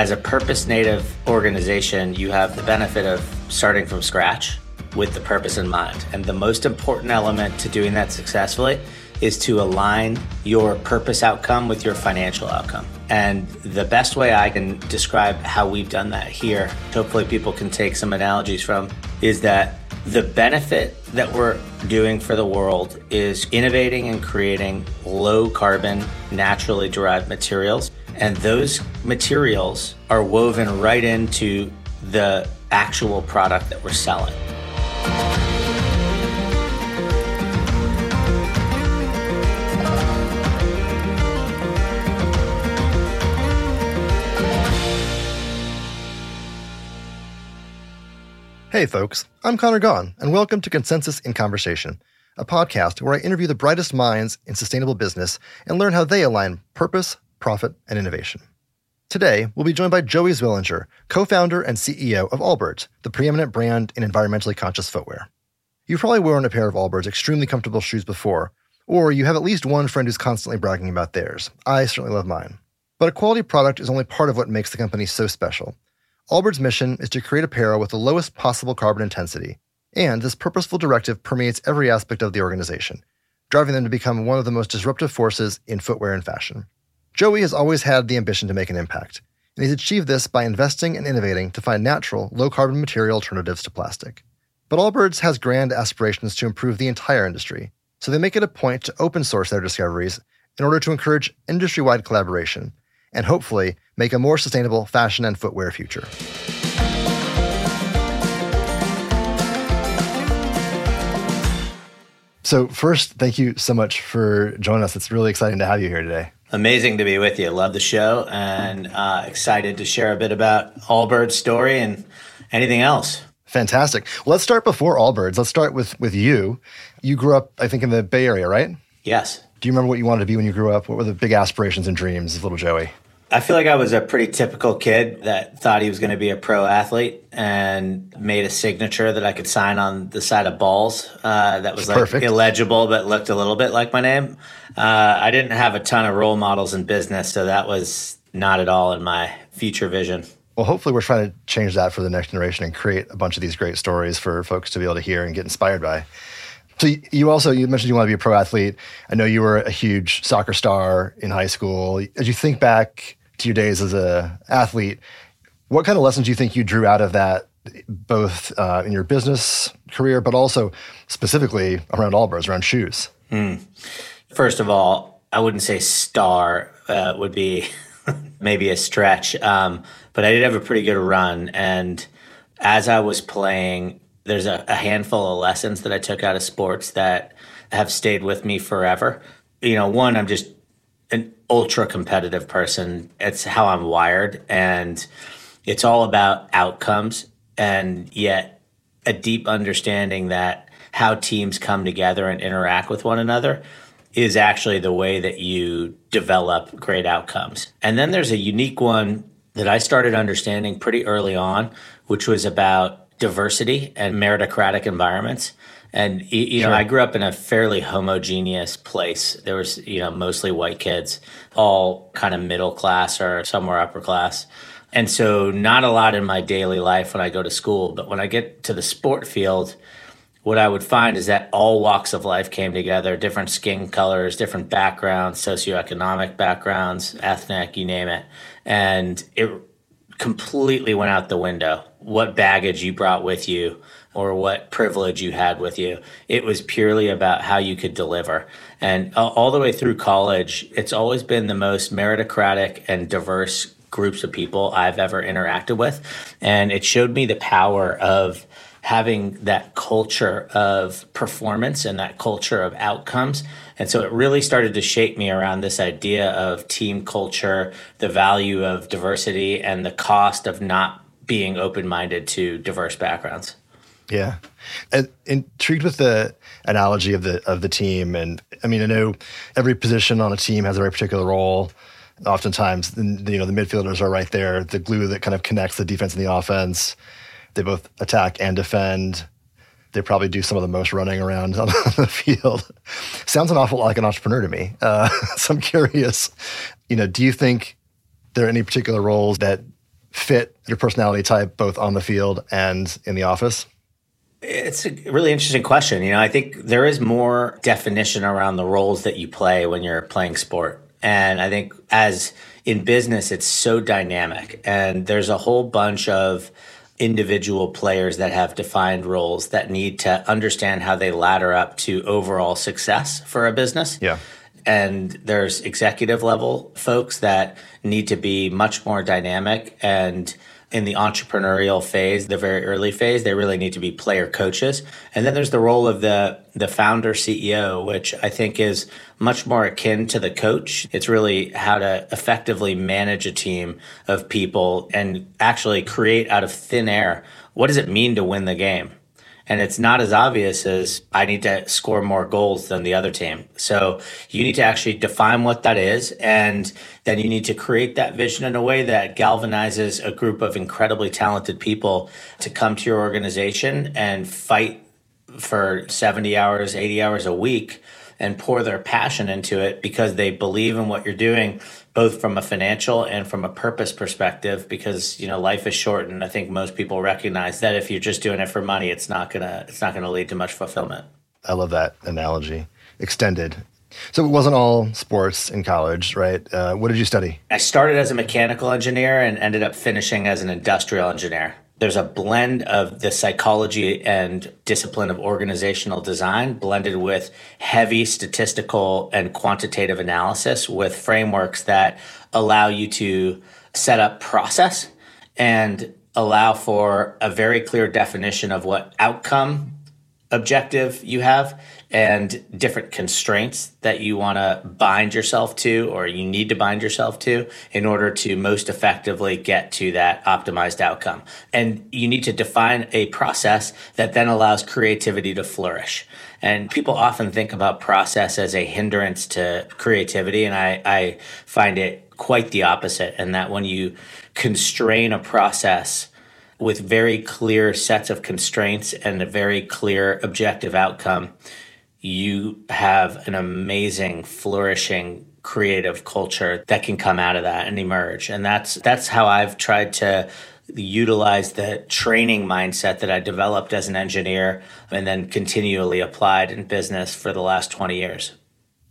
as a purpose native organization, you have the benefit of starting from scratch with the purpose in mind. And the most important element to doing that successfully is to align your purpose outcome with your financial outcome. And the best way I can describe how we've done that here, hopefully people can take some analogies from, is that the benefit that we're doing for the world is innovating and creating low carbon, naturally derived materials. And those materials are woven right into the actual product that we're selling. Hey, folks, I'm Conor Gaughan, and welcome to Consensus in Conversation, a podcast where I interview the brightest minds in sustainable business and learn how they align purpose, profit, and innovation. Today, we'll be joined by Joey Zwillinger, co founder and CEO of Allbirds, the preeminent brand in environmentally conscious footwear. You've probably worn a pair of Allbirds' extremely comfortable shoes before, or you have at least one friend who's constantly bragging about theirs. I certainly love mine. But a quality product is only part of what makes the company so special. Allbirds' mission is to create apparel with the lowest possible carbon intensity, and this purposeful directive permeates every aspect of the organization, driving them to become one of the most disruptive forces in footwear and fashion. Joey has always had the ambition to make an impact, and he's achieved this by investing and innovating to find natural, low carbon material alternatives to plastic. But Allbirds has grand aspirations to improve the entire industry, so they make it a point to open source their discoveries in order to encourage industry wide collaboration and hopefully make a more sustainable fashion and footwear future. So, first, thank you so much for joining us. It's really exciting to have you here today. Amazing to be with you. Love the show and uh, excited to share a bit about Allbirds' story and anything else. Fantastic. Well, let's start before Allbirds. Let's start with with you. You grew up, I think, in the Bay Area, right? Yes. Do you remember what you wanted to be when you grew up? What were the big aspirations and dreams of little Joey? I feel like I was a pretty typical kid that thought he was going to be a pro athlete and made a signature that I could sign on the side of balls uh, that was like Perfect. illegible but looked a little bit like my name. Uh, I didn't have a ton of role models in business, so that was not at all in my future vision. Well, hopefully, we're trying to change that for the next generation and create a bunch of these great stories for folks to be able to hear and get inspired by. So you also you mentioned you want to be a pro athlete. I know you were a huge soccer star in high school. As you think back to your days as a athlete, what kind of lessons do you think you drew out of that, both uh, in your business career, but also specifically around Allbirds, around shoes? First of all, I wouldn't say star uh, would be maybe a stretch, um, but I did have a pretty good run. And as I was playing, there's a, a handful of lessons that I took out of sports that have stayed with me forever. You know, one, I'm just an ultra competitive person. It's how I'm wired, and it's all about outcomes, and yet a deep understanding that how teams come together and interact with one another is actually the way that you develop great outcomes. And then there's a unique one that I started understanding pretty early on, which was about diversity and meritocratic environments. And you know, Sure. I grew up in a fairly homogeneous place. There was, you know, mostly white kids, all kind of middle class or somewhere upper class. And so not a lot in my daily life when I go to school, but when I get to the sport field, what I would find is that all walks of life came together different skin colors, different backgrounds, socioeconomic backgrounds, ethnic, you name it. And it completely went out the window. What baggage you brought with you or what privilege you had with you. It was purely about how you could deliver. And all the way through college, it's always been the most meritocratic and diverse groups of people I've ever interacted with. And it showed me the power of having that culture of performance and that culture of outcomes. And so it really started to shape me around this idea of team culture, the value of diversity, and the cost of not being open minded to diverse backgrounds. Yeah, and intrigued with the analogy of the of the team, and I mean, I know every position on a team has a very particular role. Oftentimes, you know, the midfielders are right there, the glue that kind of connects the defense and the offense. They both attack and defend. They probably do some of the most running around on the field. Sounds an awful lot like an entrepreneur to me. Uh, so I'm curious, you know, do you think there are any particular roles that fit your personality type both on the field and in the office? It's a really interesting question. You know, I think there is more definition around the roles that you play when you're playing sport. And I think as in business, it's so dynamic. And there's a whole bunch of individual players that have defined roles that need to understand how they ladder up to overall success for a business. Yeah. And there's executive level folks that need to be much more dynamic and in the entrepreneurial phase, the very early phase, they really need to be player coaches. And then there's the role of the the founder CEO, which I think is much more akin to the coach. It's really how to effectively manage a team of people and actually create out of thin air. What does it mean to win the game? And it's not as obvious as I need to score more goals than the other team. So you need to actually define what that is, and then you need to create that vision in a way that galvanizes a group of incredibly talented people to come to your organization and fight for 70 hours, 80 hours a week and pour their passion into it because they believe in what you're doing both from a financial and from a purpose perspective because you know life is short and i think most people recognize that if you're just doing it for money it's not gonna it's not gonna lead to much fulfillment. I love that analogy. Extended. So it wasn't all sports in college right? Uh, what did you study? I started as a mechanical engineer and ended up finishing as an industrial engineer there's a blend of the psychology and discipline of organizational design blended with heavy statistical and quantitative analysis with frameworks that allow you to set up process and allow for a very clear definition of what outcome objective you have and different constraints that you want to bind yourself to or you need to bind yourself to in order to most effectively get to that optimized outcome. And you need to define a process that then allows creativity to flourish. And people often think about process as a hindrance to creativity. And I, I find it quite the opposite. And that when you constrain a process with very clear sets of constraints and a very clear objective outcome, you have an amazing, flourishing creative culture that can come out of that and emerge. And that's that's how I've tried to utilize the training mindset that I developed as an engineer and then continually applied in business for the last 20 years.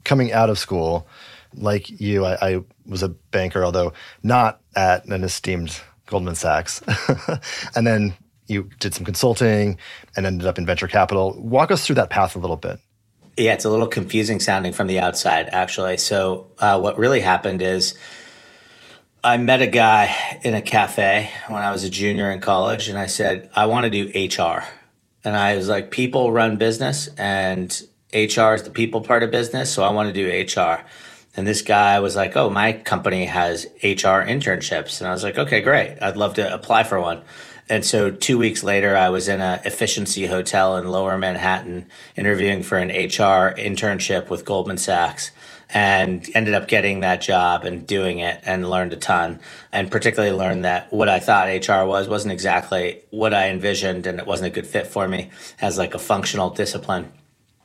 Coming out of school, like you, I, I was a banker, although not at an esteemed Goldman Sachs. and then you did some consulting and ended up in venture capital. Walk us through that path a little bit. Yeah, it's a little confusing sounding from the outside, actually. So, uh, what really happened is I met a guy in a cafe when I was a junior in college, and I said, I want to do HR. And I was like, people run business, and HR is the people part of business. So, I want to do HR. And this guy was like, Oh, my company has HR internships. And I was like, Okay, great. I'd love to apply for one. And so two weeks later, I was in a efficiency hotel in lower Manhattan interviewing for an HR internship with Goldman Sachs and ended up getting that job and doing it and learned a ton and particularly learned that what I thought HR was wasn't exactly what I envisioned and it wasn't a good fit for me as like a functional discipline.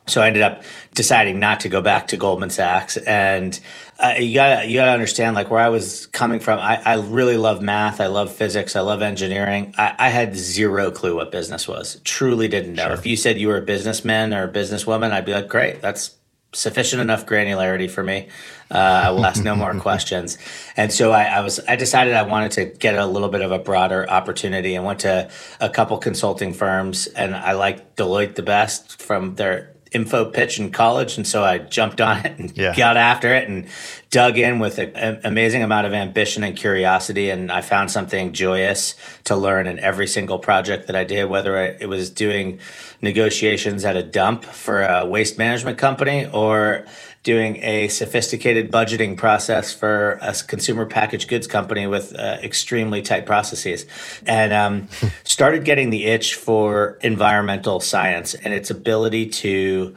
So I ended up deciding not to go back to Goldman Sachs, and uh, you got you got to understand like where I was coming from. I, I really love math. I love physics. I love engineering. I, I had zero clue what business was. Truly didn't know. Sure. If you said you were a businessman or a businesswoman, I'd be like, great, that's sufficient enough granularity for me. Uh, I will ask no more questions. And so I, I, was, I decided I wanted to get a little bit of a broader opportunity and went to a couple consulting firms. And I liked Deloitte the best from their info pitch in college, and so I jumped on it and yeah. got after it and dug in with an amazing amount of ambition and curiosity. And I found something joyous to learn in every single project that I did, whether it was doing negotiations at a dump for a waste management company or doing a sophisticated budgeting process for a consumer packaged goods company with uh, extremely tight processes and um, started getting the itch for environmental science and its ability to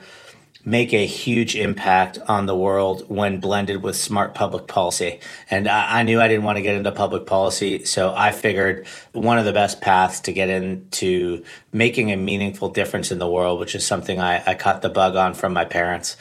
make a huge impact on the world when blended with smart public policy. And I, I, knew I didn't want to get into public policy, so I figured one of the best paths to get into making a meaningful difference in the world, which is something I, I caught the bug on from my parents.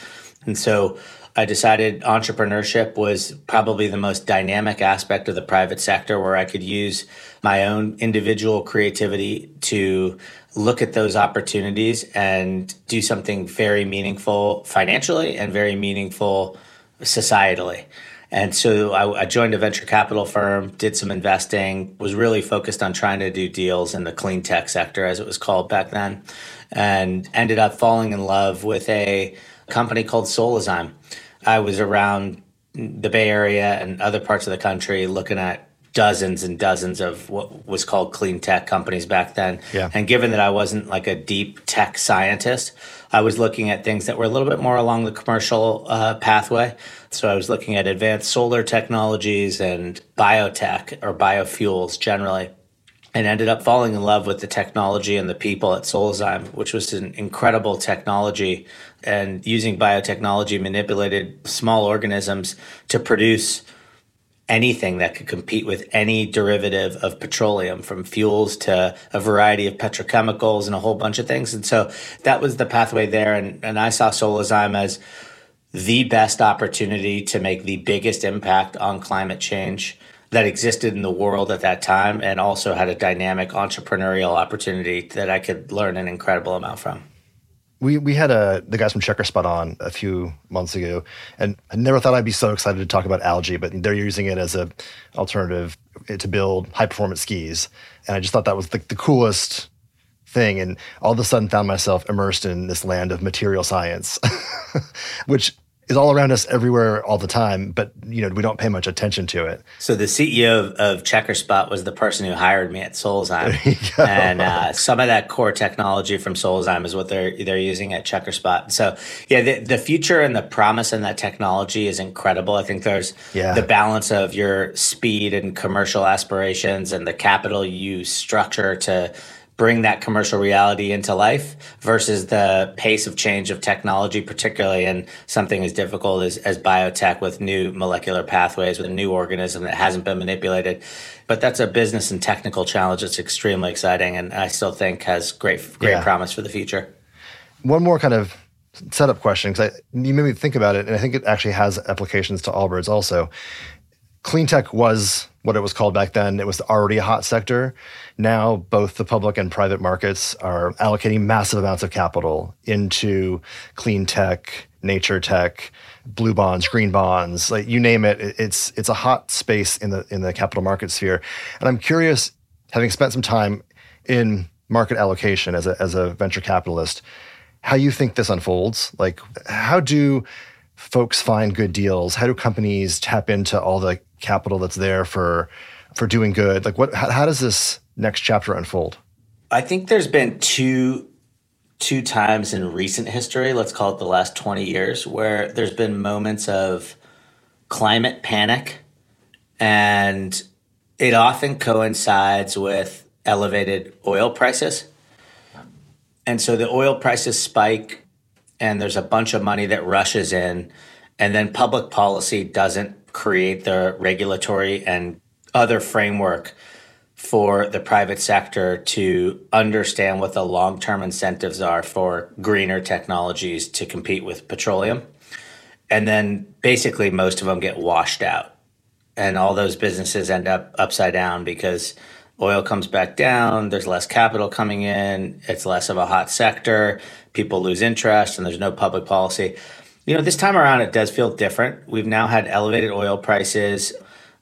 And so I decided entrepreneurship was probably the most dynamic aspect of the private sector where I could use my own individual creativity to look at those opportunities and do something very meaningful financially and very meaningful societally. And so I, I, joined a venture capital firm, did some investing, was really focused on trying to do deals in the clean tech sector, as it was called back then, and ended up falling in love with a company called Solazyme. I was around the Bay Area and other parts of the country looking at dozens and dozens of what was called clean tech companies back then. Yeah. And given that I wasn't like a deep tech scientist, I was looking at things that were a little bit more along the commercial uh, pathway. So I was looking at advanced solar technologies and biotech or biofuels generally. And ended up falling in love with the technology and the people at Solazyme, which was an incredible technology and using biotechnology manipulated small organisms to produce anything that could compete with any derivative of petroleum, from fuels to a variety of petrochemicals and a whole bunch of things. And so that was the pathway there. And, and I saw Solazyme as the best opportunity to make the biggest impact on climate change that existed in the world at that time and also had a dynamic entrepreneurial opportunity that I could learn an incredible amount from. We we had a the guys from Checkerspot on a few months ago, and I never thought I'd be so excited to talk about algae, but they're using it as a alternative to build high performance skis, and I just thought that was the, the coolest thing, and all of a sudden found myself immersed in this land of material science, which is all around us everywhere all the time, but you know we don't pay much attention to it. So the CEO of, of Checkerspot was the person who hired me at Solazyme, and uh, some of that core technology from Solazyme is what they're they're using at Checkerspot. So yeah, the, the future and the promise in that technology is incredible. I think there's yeah. the balance of your speed and commercial aspirations and the capital you structure to bring that commercial reality into life versus the pace of change of technology, particularly in something as difficult as, as biotech with new molecular pathways with a new organism that hasn't been manipulated. But that's a business and technical challenge that's extremely exciting and I still think has great great yeah. promise for the future. One more kind of setup question because you made me think about it and I think it actually has applications to Allbirds also. Clean tech was what it was called back then. It was already a hot sector. Now, both the public and private markets are allocating massive amounts of capital into clean tech, nature tech, blue bonds, green bonds, like you name it. It's it's a hot space in the in the capital market sphere. And I'm curious, having spent some time in market allocation as a as a venture capitalist, how you think this unfolds. Like, how do folks find good deals? How do companies tap into all the capital that's there for for doing good? Like what how, how does this next chapter unfold? I think there's been two two times in recent history, let's call it the last 20 years, where there's been moments of climate panic and it often coincides with elevated oil prices. And so the oil prices spike and there's a bunch of money that rushes in and then public policy doesn't create the regulatory and other framework for the private sector to understand what the long term incentives are for greener technologies to compete with petroleum. And then basically, most of them get washed out. And all those businesses end up upside down because oil comes back down, there's less capital coming in, it's less of a hot sector, people lose interest, and there's no public policy. You know, this time around, it does feel different. We've now had elevated oil prices,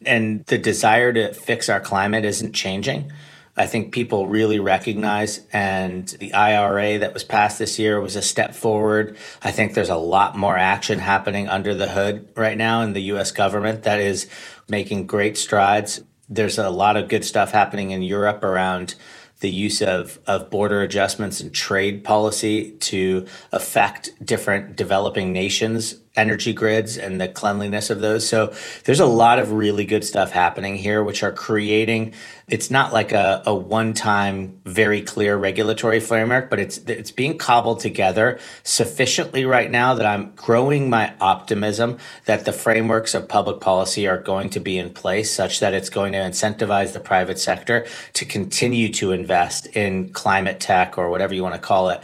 and the desire to fix our climate isn't changing. I think people really recognize, and the IRA that was passed this year was a step forward. I think there's a lot more action happening under the hood right now in the US government that is making great strides. There's a lot of good stuff happening in Europe around the use of, of border adjustments and trade policy to affect different developing nations energy grids and the cleanliness of those. So there's a lot of really good stuff happening here, which are creating. It's not like a, a one-time, very clear regulatory framework, but it's it's being cobbled together sufficiently right now that I'm growing my optimism that the frameworks of public policy are going to be in place such that it's going to incentivize the private sector to continue to invest in climate tech or whatever you want to call it.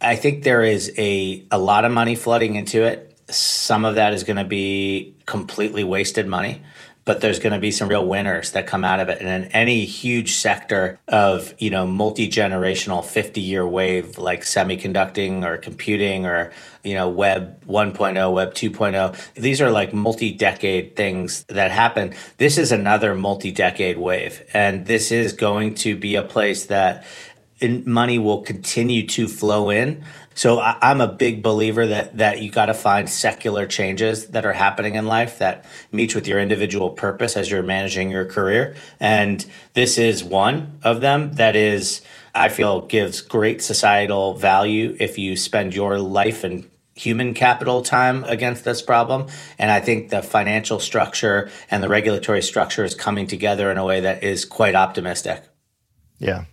I think there is a a lot of money flooding into it some of that is going to be completely wasted money but there's going to be some real winners that come out of it. And in any huge sector of, you know, multi-generational 50-year wave like semiconducting or computing or, you know, web 1.0, web 2.0, these are like multi-decade things that happen. This is another multi-decade wave. And this is going to be a place that money will continue to flow in so I, am a big believer that that you got to find secular changes that are happening in life that meets with your individual purpose as you're managing your career, and this is one of them that is I feel gives great societal value if you spend your life and human capital time against this problem. And I think the financial structure and the regulatory structure is coming together in a way that is quite optimistic. Yeah.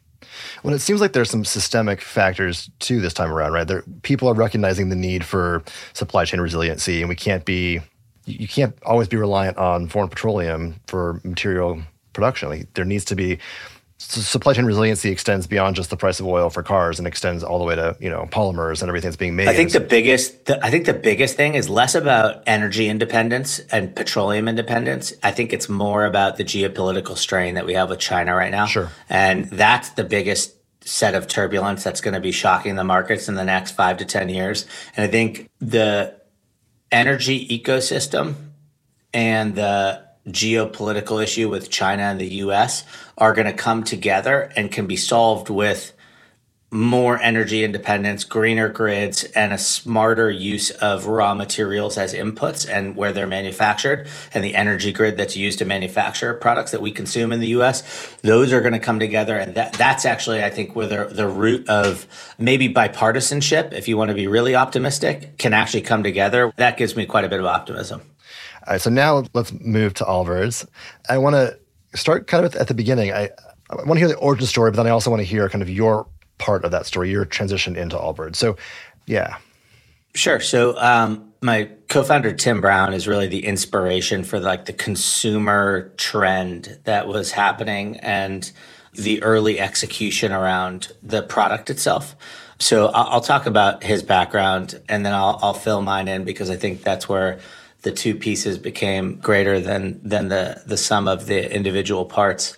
Well, it seems like there's some systemic factors too this time around, right? There, people are recognizing the need for supply chain resiliency, and we can't be, you can't always be reliant on foreign petroleum for material production. Like, there needs to be supply chain resiliency extends beyond just the price of oil for cars and extends all the way to you know polymers and everything that's being made. I think the biggest the, I think the biggest thing is less about energy independence and petroleum independence. I think it's more about the geopolitical strain that we have with China right now. Sure, and that's the biggest set of turbulence that's going to be shocking the markets in the next five to ten years. And I think the energy ecosystem and the geopolitical issue with China and the US are going to come together and can be solved with more energy independence, greener grids, and a smarter use of raw materials as inputs and where they're manufactured, and the energy grid that's used to manufacture products that we consume in the US, those are going to come together. And that, that's actually, I think, where the, the root of maybe bipartisanship, if you want to be really optimistic, can actually come together. That gives me quite a bit of optimism. All right, so now let's move to Allbirds. I want to start kind of at the beginning. I, I want to hear the origin story, but then I also want to hear kind of your part of that story, your transition into Allbirds. So, yeah. Sure. So, um, my co-founder Tim Brown is really the inspiration for like the consumer trend that was happening and the early execution around the product itself. So I'll, I'll talk about his background and then I'll, I'll fill mine in because I think that's where the two pieces became greater than than the the sum of the individual parts.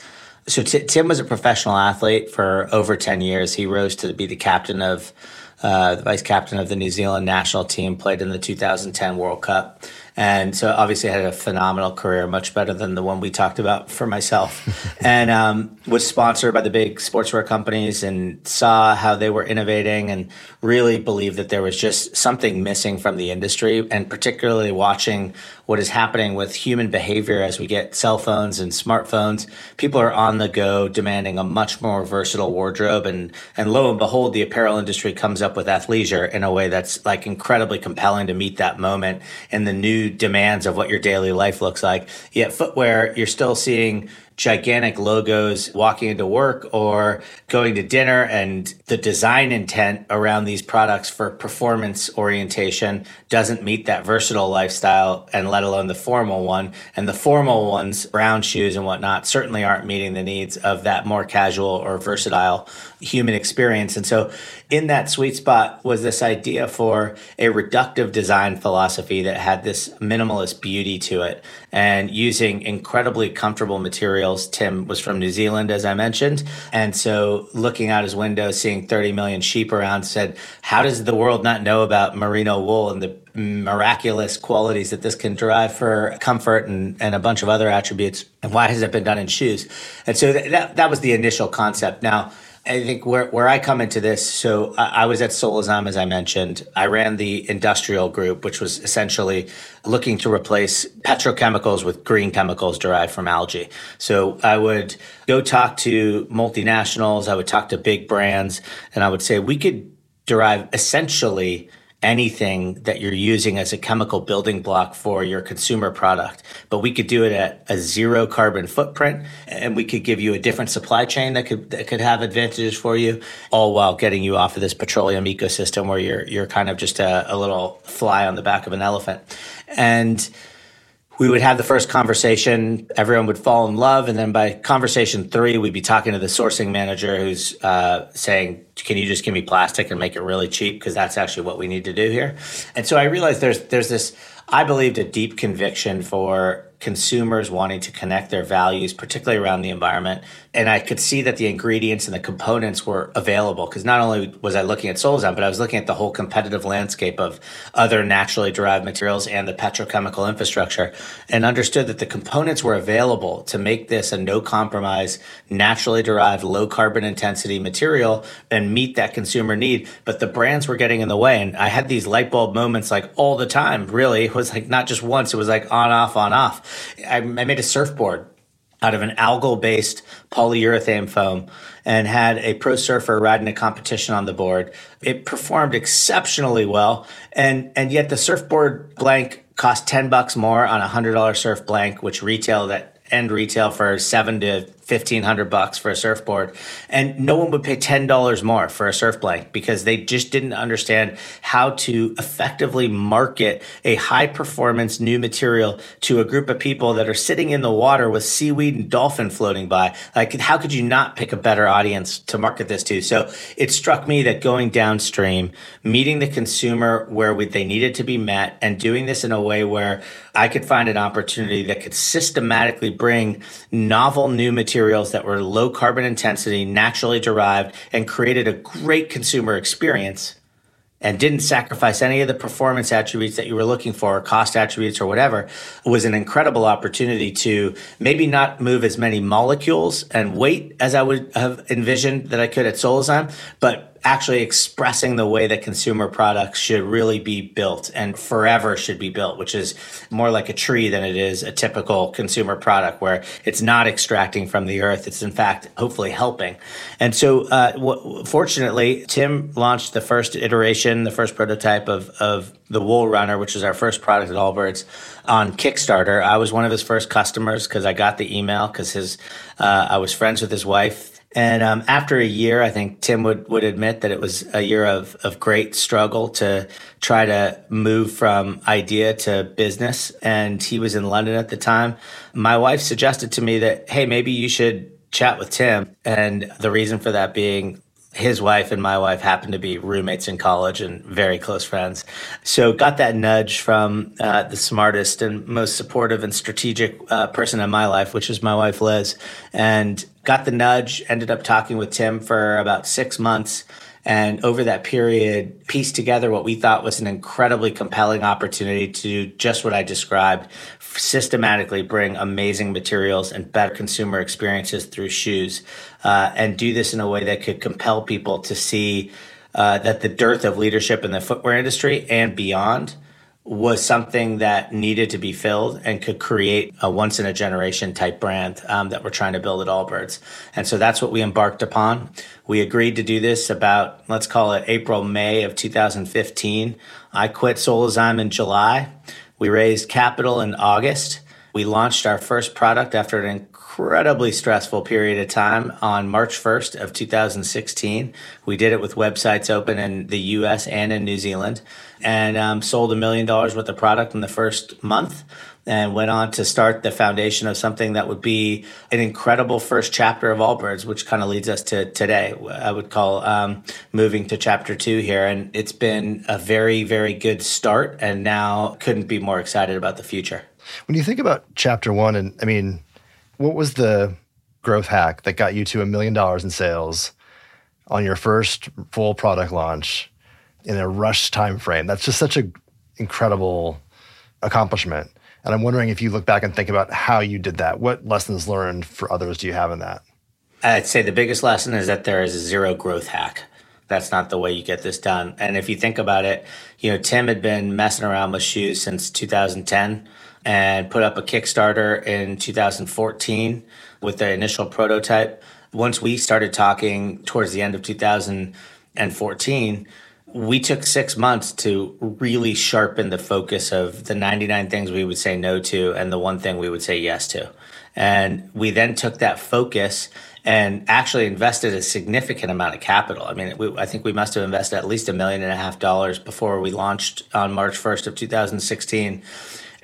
So T- Tim was a professional athlete for over ten years. He rose to be the captain of uh, the vice captain of the New Zealand national team. Played in the 2010 World Cup. And so obviously I had a phenomenal career, much better than the one we talked about for myself. and um, was sponsored by the big sportswear companies and saw how they were innovating and really believed that there was just something missing from the industry. And particularly watching what is happening with human behavior as we get cell phones and smartphones. People are on the go demanding a much more versatile wardrobe. And, and lo and behold, the apparel industry comes up with athleisure in a way that's like incredibly compelling to meet that moment and the new demands of what your daily life looks like. Yet footwear, you're still seeing gigantic logos walking into work or going to dinner and the design intent around these products for performance orientation doesn't meet that versatile lifestyle and let alone the formal one and the formal ones brown shoes and whatnot certainly aren't meeting the needs of that more casual or versatile human experience and so in that sweet spot was this idea for a reductive design philosophy that had this minimalist beauty to it and using incredibly comfortable materials. Tim was from New Zealand, as I mentioned. And so looking out his window, seeing 30 million sheep around, said, How does the world not know about merino wool and the miraculous qualities that this can derive for comfort and, and a bunch of other attributes? And why has it been done in shoes? And so that, that was the initial concept. Now, I think where, where I come into this, so I, I was at Solazyme, as I mentioned. I ran the industrial group, which was essentially looking to replace petrochemicals with green chemicals derived from algae. So I would go talk to multinationals, I would talk to big brands, and I would say we could derive essentially – anything that you're using as a chemical building block for your consumer product. But we could do it at a zero carbon footprint and we could give you a different supply chain that could that could have advantages for you, all while getting you off of this petroleum ecosystem where you're you're kind of just a, a little fly on the back of an elephant. And we would have the first conversation, everyone would fall in love. And then by conversation three, we'd be talking to the sourcing manager who's uh, saying, Can you just give me plastic and make it really cheap? Because that's actually what we need to do here. And so I realized there's, there's this, I believed a deep conviction for consumers wanting to connect their values, particularly around the environment. And I could see that the ingredients and the components were available because not only was I looking at Solazyme, but I was looking at the whole competitive landscape of other naturally derived materials and the petrochemical infrastructure and understood that the components were available to make this a no compromise, naturally derived, low carbon intensity material and meet that consumer need. But the brands were getting in the way. And I had these light bulb moments like all the time, really. It was like not just once, it was like on, off, on, off I, I made a surfboard out of an algal based polyurethane foam and had a pro surfer riding a competition on the board. It performed exceptionally well. And, and yet the surfboard blank cost 10 bucks more on a hundred dollar surf blank, which retailed at end retail for seven to fifteen hundred bucks for a surfboard, and no one would pay ten dollars more for a surf blank because they just didn't understand how to effectively market a high performance new material to a group of people that are sitting in the water with seaweed and dolphin floating by. Like, how could you not pick a better audience to market this to? So it struck me that going downstream, meeting the consumer where we, they needed to be met, and doing this in a way where I could find an opportunity that could systematically bring novel new material materials that were low carbon intensity, naturally derived, and created a great consumer experience and didn't sacrifice any of the performance attributes that you were looking for, cost attributes or whatever, was an incredible opportunity to maybe not move as many molecules and weight as I would have envisioned that I could at Solazyme, but actually expressing the way that consumer products should really be built and forever should be built, which is more like a tree than it is a typical consumer product where it's not extracting from the earth. It's in fact hopefully helping. And so, uh, w- fortunately, Tim launched the first iteration, the first prototype of, of the Wool Runner, which is our first product at Allbirds, on Kickstarter. I was one of his first customers because I got the email because his uh, I was friends with his wife and um, after a year, I think Tim would, would admit that it was a year of, of great struggle to try to move from idea to business. And he was in London at the time. My wife suggested to me that, hey, maybe you should chat with Tim. And the reason for that being his wife and my wife happened to be roommates in college and very close friends. So got that nudge from uh, the smartest and most supportive and strategic uh, person in my life, which is my wife Liz, and got the nudge. Ended up talking with Tim for about six months. And over that period, pieced together what we thought was an incredibly compelling opportunity to do just what I described systematically bring amazing materials and better consumer experiences through shoes, uh, and do this in a way that could compel people to see uh, that the dearth of leadership in the footwear industry and beyond was something that needed to be filled and could create a once in a generation type brand um, that we're trying to build at Allbirds. And so that's what we embarked upon. We agreed to do this about, let's call it April, May of 2015. I quit Solazyme in July. We raised capital in August. We launched our first product after an incredibly stressful period of time on March 1st of 2016. We did it with websites open in the US and in New Zealand and um, sold a million dollars worth of product in the first month and went on to start the foundation of something that would be an incredible first chapter of Allbirds, which kind of leads us to today. I would call um, moving to chapter two here. And it's been a very, very good start. And now couldn't be more excited about the future. When you think about chapter one, and I mean, what was the growth hack that got you to a million dollars in sales on your first full product launch in a rush time frame? That's just such an incredible accomplishment. And I'm wondering if you look back and think about how you did that. What lessons learned for others do you have in that? I'd say the biggest lesson is that there is a zero growth hack. That's not the way you get this done. And if you think about it, you know, Tim had been messing around with shoes since 2010 and put up a Kickstarter in 2014 with the initial prototype. Once we started talking towards the end of 2014, we took six months to really sharpen the focus of the 99 things we would say no to and the one thing we would say yes to. And we then took that focus and actually invested a significant amount of capital. I mean, we, I think we must have invested at least a million and a half dollars before we launched on March 1st of 2016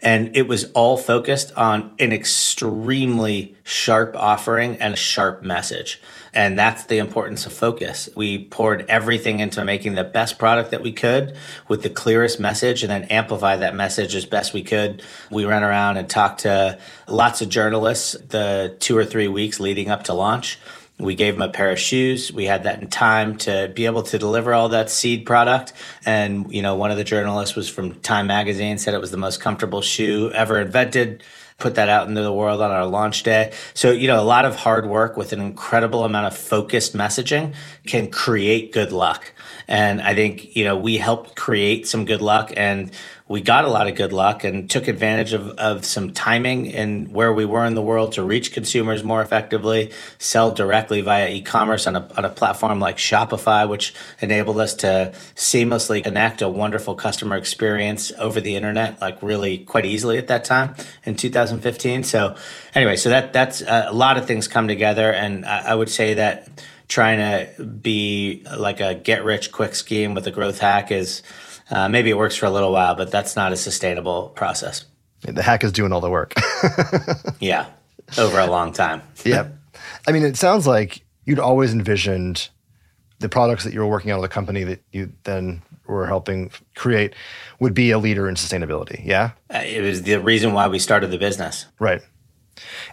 And it was all focused on an extremely sharp offering and a sharp message. And that's the importance of focus. We poured everything into making the best product that we could with the clearest message and then amplify that message as best we could. We ran around and talked to lots of journalists the two or three weeks leading up to launch. We gave them a pair of shoes. We had that in time to be able to deliver all that seed product. And, you know, one of the journalists was from Time Magazine, said it was the most comfortable shoe ever invented put that out into the world on our launch day. So, you know, a lot of hard work with an incredible amount of focused messaging can create good luck. And I think, you know, we helped create some good luck and we got a lot of good luck and took advantage of, of some timing and where we were in the world to reach consumers more effectively, sell directly via e-commerce on a, on a platform like Shopify, which enabled us to seamlessly connect a wonderful customer experience over the internet, like really quite easily at that time in 2015. So anyway, so that, that's uh, a lot of things come together. And I, I would say that trying to be like a get rich quick scheme with a growth hack is, uh, maybe it works for a little while, but that's not a sustainable process. The hack is doing all the work. yeah, over a long time. yeah. I mean, it sounds like you'd always envisioned the products that you were working on, with the company that you then were helping create, would be a leader in sustainability. Yeah. Uh, it was the reason why we started the business. Right.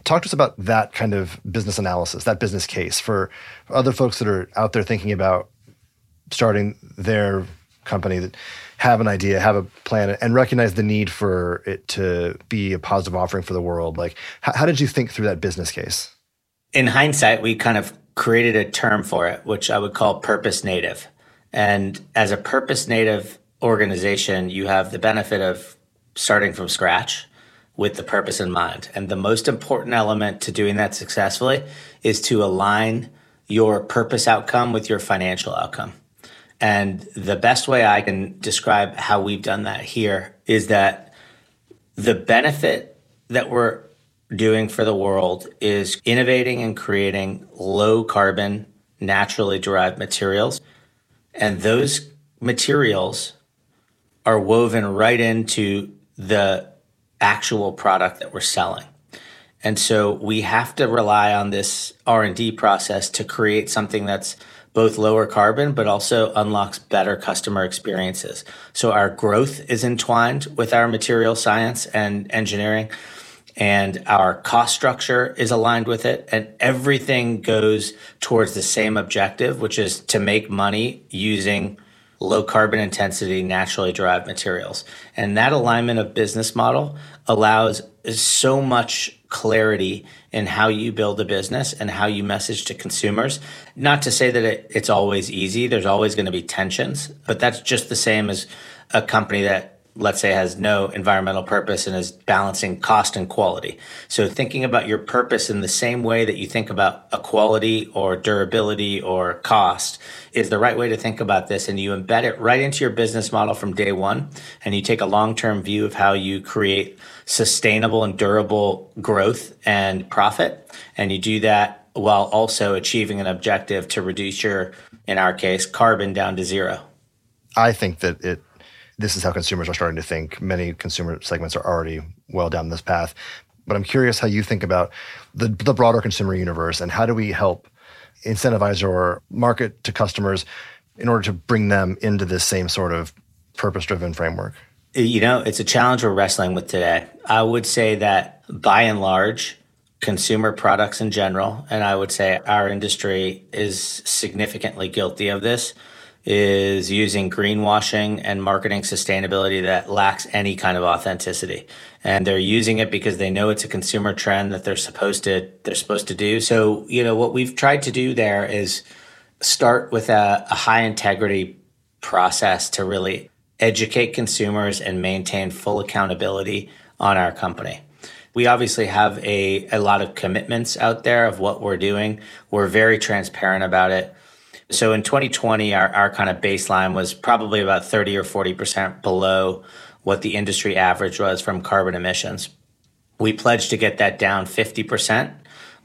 Talk to us about that kind of business analysis, that business case for other folks that are out there thinking about starting their company that have an idea, have a plan, and recognize the need for it to be a positive offering for the world. Like, how, how did you think through that business case? In hindsight, we kind of created a term for it, which I would call purpose native. And as a purpose native organization, you have the benefit of starting from scratch with the purpose in mind. And the most important element to doing that successfully is to align your purpose outcome with your financial outcome. And the best way I can describe how we've done that here is that the benefit that we're doing for the world is innovating and creating low carbon, naturally derived materials. And those materials are woven right into the actual product that we're selling. And so we have to rely on this R&D process to create something that's both lower carbon, but also unlocks better customer experiences. So our growth is entwined with our material science and engineering, and our cost structure is aligned with it. And everything goes towards the same objective, which is to make money using low carbon intensity, naturally derived materials. And that alignment of business model allows so much clarity in how you build a business and how you message to consumers. Not to say that it, it's always easy, there's always going to be tensions, but that's just the same as a company that let's say has no environmental purpose and is balancing cost and quality. So thinking about your purpose in the same way that you think about equality or durability or cost is the right way to think about this and you embed it right into your business model from day 1 and you take a long-term view of how you create sustainable and durable growth and profit and you do that while also achieving an objective to reduce your in our case carbon down to zero. I think that it this is how consumers are starting to think. Many consumer segments are already well down this path. But I'm curious how you think about the, the broader consumer universe and how do we help incentivize or market to customers in order to bring them into this same sort of purpose driven framework? You know, it's a challenge we're wrestling with today. I would say that by and large, consumer products in general, and I would say our industry is significantly guilty of this is using greenwashing and marketing sustainability that lacks any kind of authenticity. And they're using it because they know it's a consumer trend that they're supposed to they're supposed to do. So, you know, what we've tried to do there is start with a, a high integrity process to really educate consumers and maintain full accountability on our company. We obviously have a, a lot of commitments out there of what we're doing. We're very transparent about it so in 2020, our, our kind of baseline was probably about 30 or 40% below what the industry average was from carbon emissions. We pledged to get that down 50%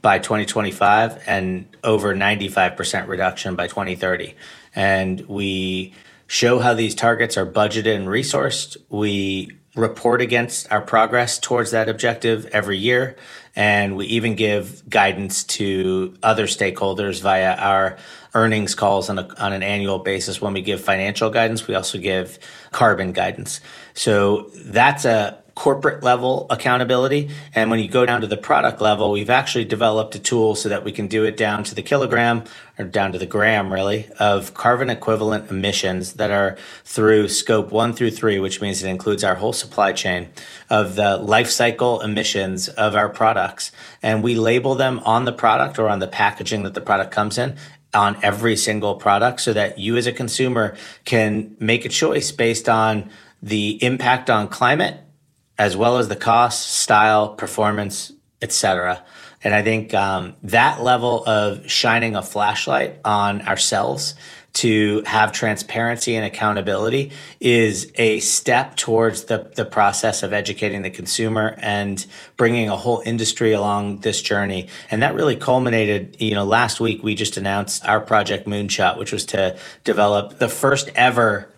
by 2025 and over 95% reduction by 2030. And we show how these targets are budgeted and resourced. We report against our progress towards that objective every year. And we even give guidance to other stakeholders via our earnings calls on, a, on an annual basis. When we give financial guidance, we also give carbon guidance. So that's a corporate level accountability. And when you go down to the product level, we've actually developed a tool so that we can do it down to the kilogram or down to the gram, really, of carbon equivalent emissions that are through scope one through three, which means it includes our whole supply chain of the life cycle emissions of our products. And we label them on the product or on the packaging that the product comes in on every single product so that you as a consumer can make a choice based on the impact on climate as well as the cost, style, performance, etc. And I think um, that level of shining a flashlight on ourselves to have transparency and accountability is a step towards the, the process of educating the consumer and bringing a whole industry along this journey. And that really culminated, you know, last week we just announced our project Moonshot, which was to develop the first ever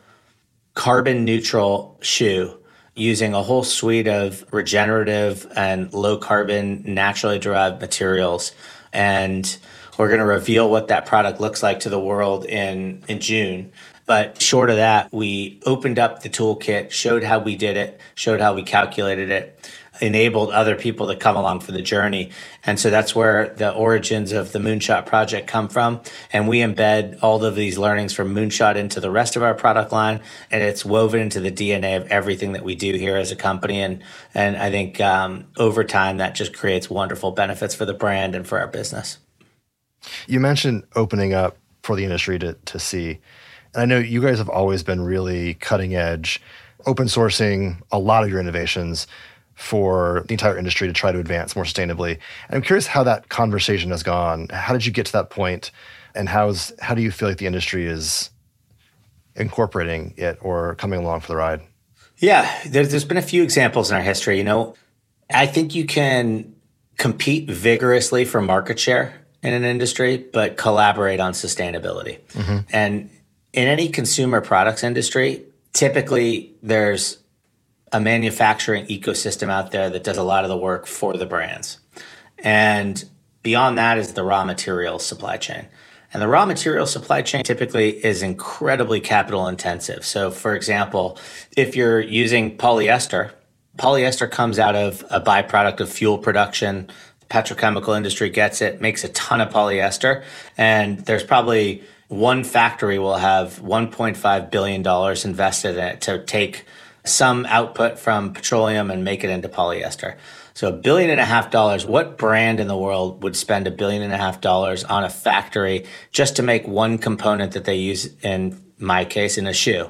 carbon neutral shoe using a whole suite of regenerative and low carbon, naturally derived materials. And we're going to reveal what that product looks like to the world in, in June. But short of that, we opened up the toolkit, showed how we did it, showed how we calculated it enabled other people to come along for the journey. And so that's where the origins of the Moonshot project come from. And we embed all of these learnings from Moonshot into the rest of our product line. And it's woven into the DNA of everything that we do here as a company. And, and I think um, over time, that just creates wonderful benefits for the brand and for our business. You mentioned opening up for the industry to, to see. And I know you guys have always been really cutting edge, open sourcing a lot of your innovations for the entire industry to try to advance more sustainably. And I'm curious how that conversation has gone. How did you get to that point, and how's how do you feel like the industry is incorporating it or coming along for the ride? Yeah, there's, there's been a few examples in our history. You know, I think you can compete vigorously for market share in an industry, but collaborate on sustainability. Mm-hmm. And in any consumer products industry, typically there's a manufacturing ecosystem out there that does a lot of the work for the brands. And beyond that is the raw material supply chain. And the raw material supply chain typically is incredibly capital intensive. So, for example, if you're using polyester, polyester comes out of a byproduct of fuel production. The petrochemical industry gets it, makes a ton of polyester, and there's probably one factory will have $1.5 billion invested in it to take some output from petroleum and make it into polyester. So a billion and a half dollars. What brand in the world would spend a billion and a half dollars on a factory just to make one component that they use in my case in a shoe?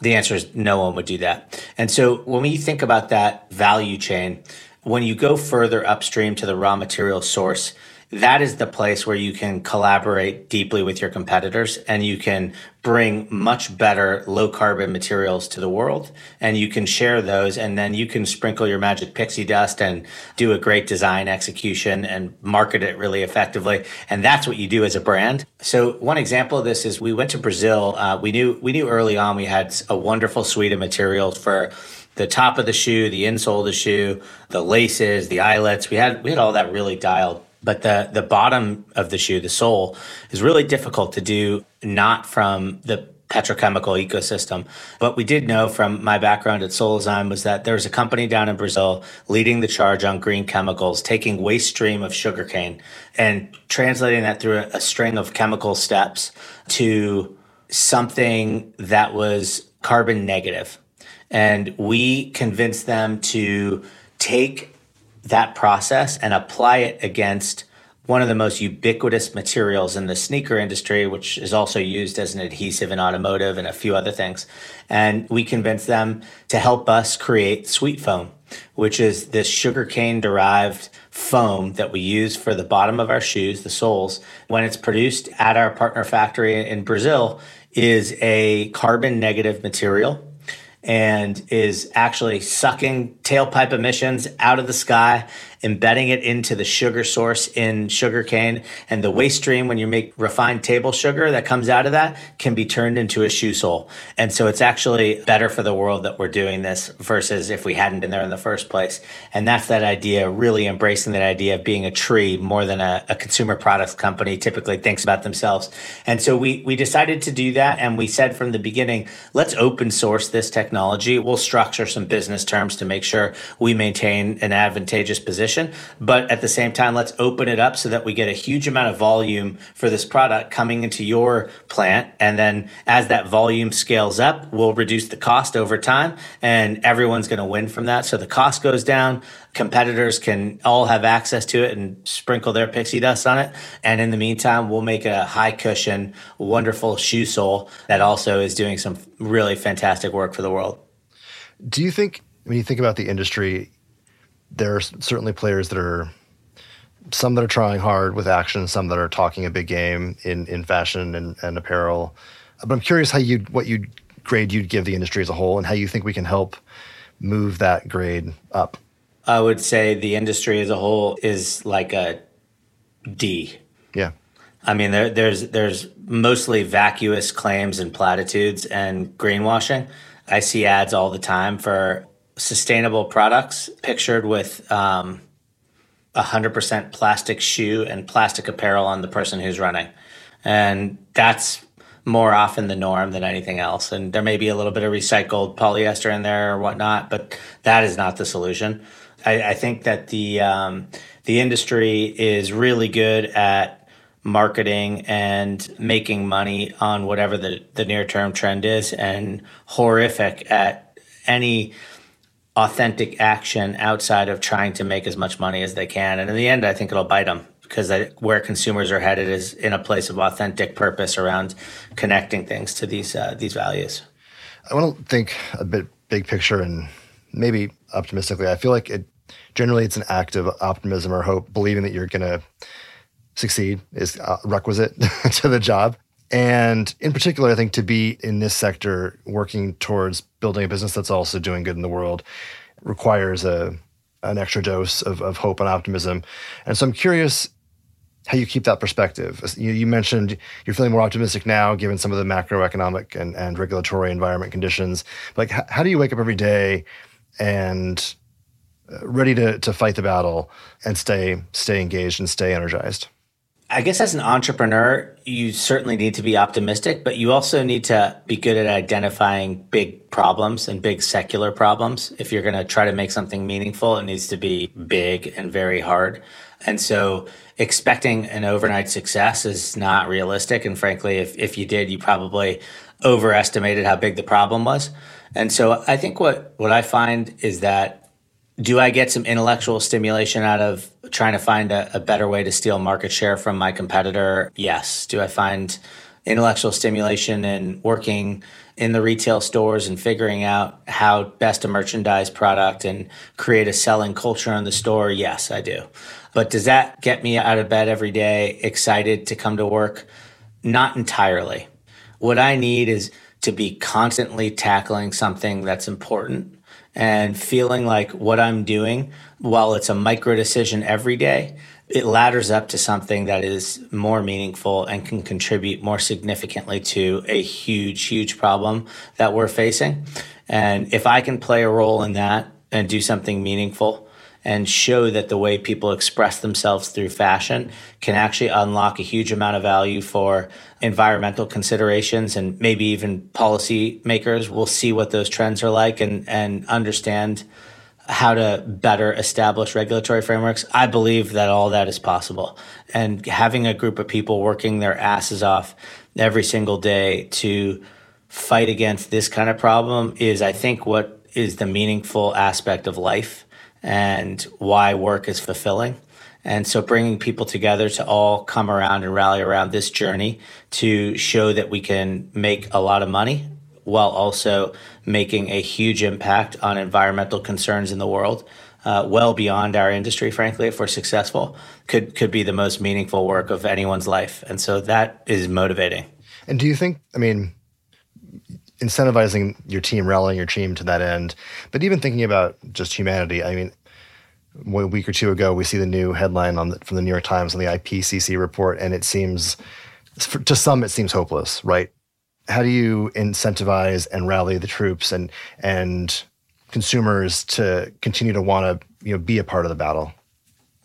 The answer is no one would do that. And so when we think about that value chain, when you go further upstream to the raw material source, that is the place where you can collaborate deeply with your competitors and you can bring much better low carbon materials to the world. And you can share those and then you can sprinkle your magic pixie dust and do a great design execution and market it really effectively. And that's what you do as a brand. So one example of this is we went to brazil uh, we knew we knew early on we had a wonderful suite of materials for the top of the shoe the insole of the shoe the laces the eyelets. We had we had all that really dialed but the the bottom of the shoe, the sole, is really difficult to do not from the petrochemical ecosystem. But we did know from my background at Solazyme was that there was a company down in Brazil leading the charge on green chemicals, taking waste stream of sugarcane and translating that through a, a string of chemical steps to something that was carbon negative. And we convinced them to take that process and apply it against one of the most ubiquitous materials in the sneaker industry, which is also used as an adhesive in automotive and a few other things. And we convinced them to help us create SweetFoam, which is this sugarcane derived foam that we use for the bottom of our shoes, the soles. When it's produced at our partner factory in Brazil, is a carbon negative material and is actually sucking tailpipe emissions out of the sky embedding it into the sugar source in sugarcane. And the waste stream, when you make refined table sugar that comes out of that, can be turned into a shoe sole. And so it's actually better for the world that we're doing this versus if we hadn't been there in the first place. And that's that idea, really embracing that idea of being a tree more than a, a consumer products company typically thinks about themselves. And so we, we decided to do that. And we said from the beginning, let's open source this technology. We'll structure some business terms to make sure we maintain an advantageous position. But at the same time, let's open it up so that we get a huge amount of volume for this product coming into your plant. And then as that volume scales up, we'll reduce the cost over time and everyone's going to win from that. So the cost goes down. Competitors can all have access to it and sprinkle their pixie dust on it. And in the meantime, we'll make a high cushion, wonderful shoe sole that also is doing some really fantastic work for the world. Do you think, when you think about the industry, there are certainly players that are some that are trying hard with action, some that are talking a big game in, in fashion and, and apparel. But I'm curious how you what you grade you'd give the industry as a whole and how you think we can help move that grade up. I would say the industry as a whole is like a D. Yeah. I mean, there, there's there's mostly vacuous claims and platitudes and greenwashing. I see ads all the time for sustainable products pictured with um, 100% plastic shoe and plastic apparel on the person who's running. And that's more often the norm than anything else. And there may be a little bit of recycled polyester in there or whatnot, but that is not the solution. I, I think that the um, the industry is really good at marketing and making money on whatever the, the near term trend is, and horrific at any authentic action outside of trying to make as much money as they can. And in the end, I think it'll bite them because I, where consumers are headed is in a place of authentic purpose around connecting things to these uh, these values. I want to think a bit big picture and maybe optimistically. I feel like it generally it's an act of optimism or hope, believing that you're going to succeed is requisite to the job. And in particular, I think to be in this sector, working towards building a business that's also doing good in the world, requires a an extra dose of, of hope and optimism. And so I'm curious how you keep that perspective. You, you, mentioned you're feeling more optimistic now, given some of the macroeconomic and, and regulatory environment conditions. Like, how do you wake up every day and uh, ready to, to fight the battle and stay stay engaged and stay energized? I guess as an entrepreneur, you certainly need to be optimistic, but you also need to be good at identifying big problems and big secular problems. If you're going to try to make something meaningful, it needs to be big and very hard. And so expecting an overnight success is not realistic. And frankly, if, if you did, you probably overestimated how big the problem was. And so I think what, what I find is that do I get some intellectual stimulation out of trying to find a, a, better way to steal market share from my competitor? Yes. Do I find intellectual stimulation in working in the retail stores and figuring out how best to merchandise product and create a selling culture in the store? Yes, I do. But does that get me out of bed every day, excited to come to work? Not entirely. What I need is to be constantly tackling something that's important and feeling like what I'm doing, while it's a micro decision every day, it ladders up to something that is more meaningful and can contribute more significantly to a huge, huge problem that we're facing. And if I can play a role in that and do something meaningful, and show that the way people express themselves through fashion can actually unlock a huge amount of value for environmental considerations and maybe even policy makers will see what those trends are like and, and understand how to better establish regulatory frameworks. I believe that all that is possible. And having a group of people working their asses off every single day to fight against this kind of problem is, I think, what is the meaningful aspect of life and why work is fulfilling. And so bringing people together to all come around and rally around this journey to show that we can make a lot of money while also making a huge impact on environmental concerns in the world, uh, well beyond our industry, frankly, if we're successful, could, could be the most meaningful work of anyone's life. And so that is motivating. And do you think, I mean, incentivizing your team, rallying your team to that end. But even thinking about just humanity, I mean, a week or two ago, we see the new headline on the, from the New York Times on the IPCC report, and it seems, to some, it seems hopeless, right? How do you incentivize and rally the troops and and consumers to continue to want to you know be a part of the battle?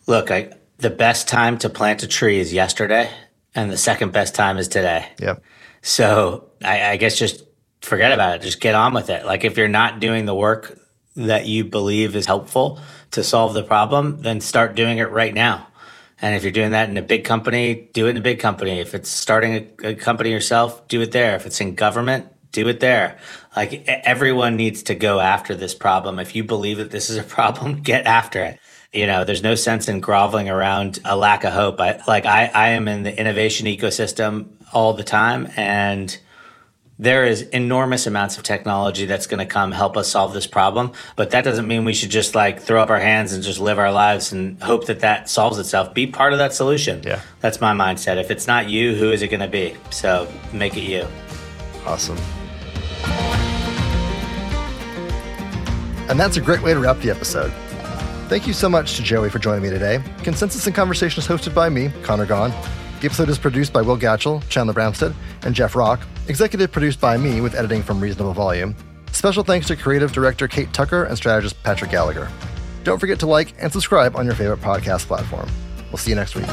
Look, I, the best time to plant a tree is yesterday, and the second best time is today. Yep. So I, I guess just forget about it. Just get on with it. Like if you're not doing the work that you believe is helpful to solve the problem, then start doing it right now. And if you're doing that in a big company, do it in a big company. If it's starting a, a company yourself, do it there. If it's in government, do it there. Like everyone needs to go after this problem. If you believe that this is a problem, get after it. You know, there's no sense in groveling around a lack of hope. I like I, I am in the innovation ecosystem all the time and there is enormous amounts of technology that's going to come help us solve this problem but that doesn't mean we should just like throw up our hands and just live our lives and hope that that solves itself. Be part of that solution. Yeah. That's my mindset. If it's not you who is it going to be? So make it you. Awesome. And that's a great way to wrap the episode. Thank you so much to joey for joining me today. Consensus and conversation is hosted by me Conor Gaughan the episode is produced by Will Gatchell, Chandler Bramstead, and Jeff Rock, executive produced by me with editing from Reasonable Volume. Special thanks to creative director Kate Tucker and strategist Patrick Gallagher. Don't forget to like and subscribe on your favorite podcast platform. We'll see you next week.